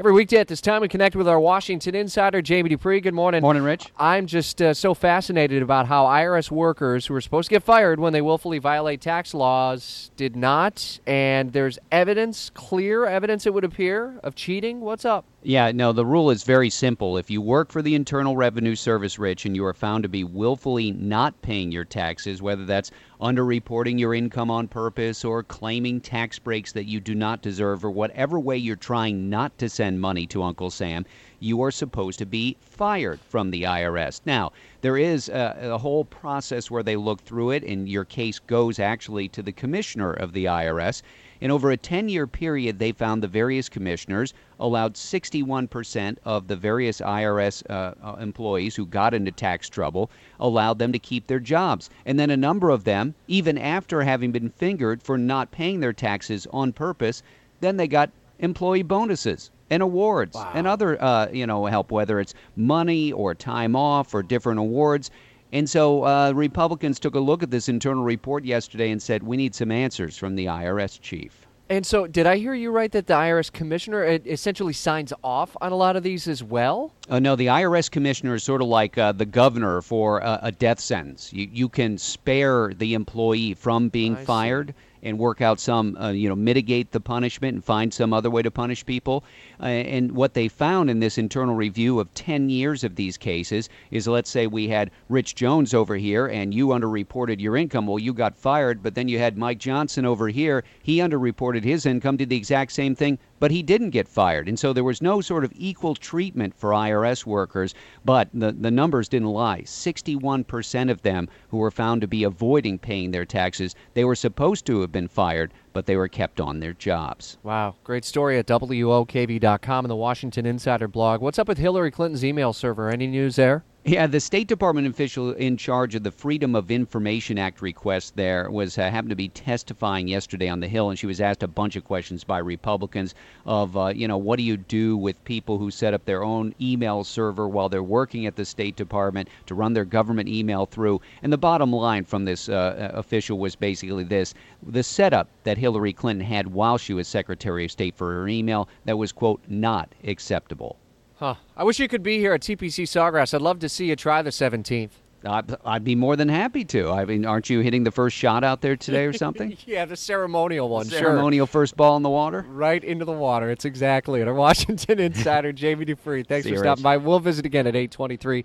Every weekday at this time, we connect with our Washington insider, Jamie Dupree. Good morning. Morning, Rich. I'm just uh, so fascinated about how IRS workers who are supposed to get fired when they willfully violate tax laws did not. And there's evidence, clear evidence, it would appear, of cheating. What's up? Yeah, no, the rule is very simple. If you work for the Internal Revenue Service, Rich, and you are found to be willfully not paying your taxes, whether that's underreporting your income on purpose or claiming tax breaks that you do not deserve, or whatever way you're trying not to send money to Uncle Sam, you are supposed to be fired from the IRS. Now, there is a, a, whole process where they look through it, and your case goes actually to the commissioner of the IRS. And over a 10 year period, they found the various commissioners allowed 61% of the various IRS uh, uh, employees who got into tax trouble, allowed them to keep their jobs. And then a number of them, even after having been fingered for not paying their taxes on purpose, then they got employee bonuses and awards wow. and other uh, you know help, whether it's money or time off or different awards. And so uh, Republicans took a look at this internal report yesterday and said we need some answers from the IRS chief. And so, did I hear you right that the IRS commissioner essentially signs off on a lot of these as well? Uh, no, the IRS commissioner is sort of like uh, the governor for a, a, death sentence. You, you can spare the employee from being I fired. See and work out some, uh, you know, mitigate the punishment and find some other way to punish people. Uh, and what they found in this internal review of 10 years of these cases is let's say we had Rich Jones over here and you underreported your income. Well, you got fired, but then you had Mike Johnson over here. He underreported his income, did the exact same thing, but he didn't get fired. And so there was no sort of equal treatment for IRS workers, but the, the numbers didn't lie. 61% of them who were found to be avoiding paying their taxes, they were supposed to have been fired, but they were kept on their jobs. Wow. Great story at WOKV.com and the Washington Insider blog. What's up with Hillary Clinton's email server? Any news there? Yeah, the State Department official in charge of the Freedom of Information Act request there was uh, happened to be testifying yesterday on the Hill, and she was asked a bunch of questions by Republicans of, uh, you know, what do you do with people who set up their own email server while they're working at the State Department to run their government email through? And the bottom line from this uh, official was basically this: the setup that Hillary Clinton had while she was Secretary of State for her email that was quote not acceptable. Huh. I wish you could be here at TPC Sawgrass. I'd love to see you try the 17th. I'd, I'd be more than happy to. I mean, aren't you hitting the first shot out there today or something? yeah, the ceremonial one. The ceremonial sure. first ball in the water. Right into the water. It's exactly it. Our Washington insider Jamie Dupree. Thanks See for stopping by. We'll visit again at 8:23.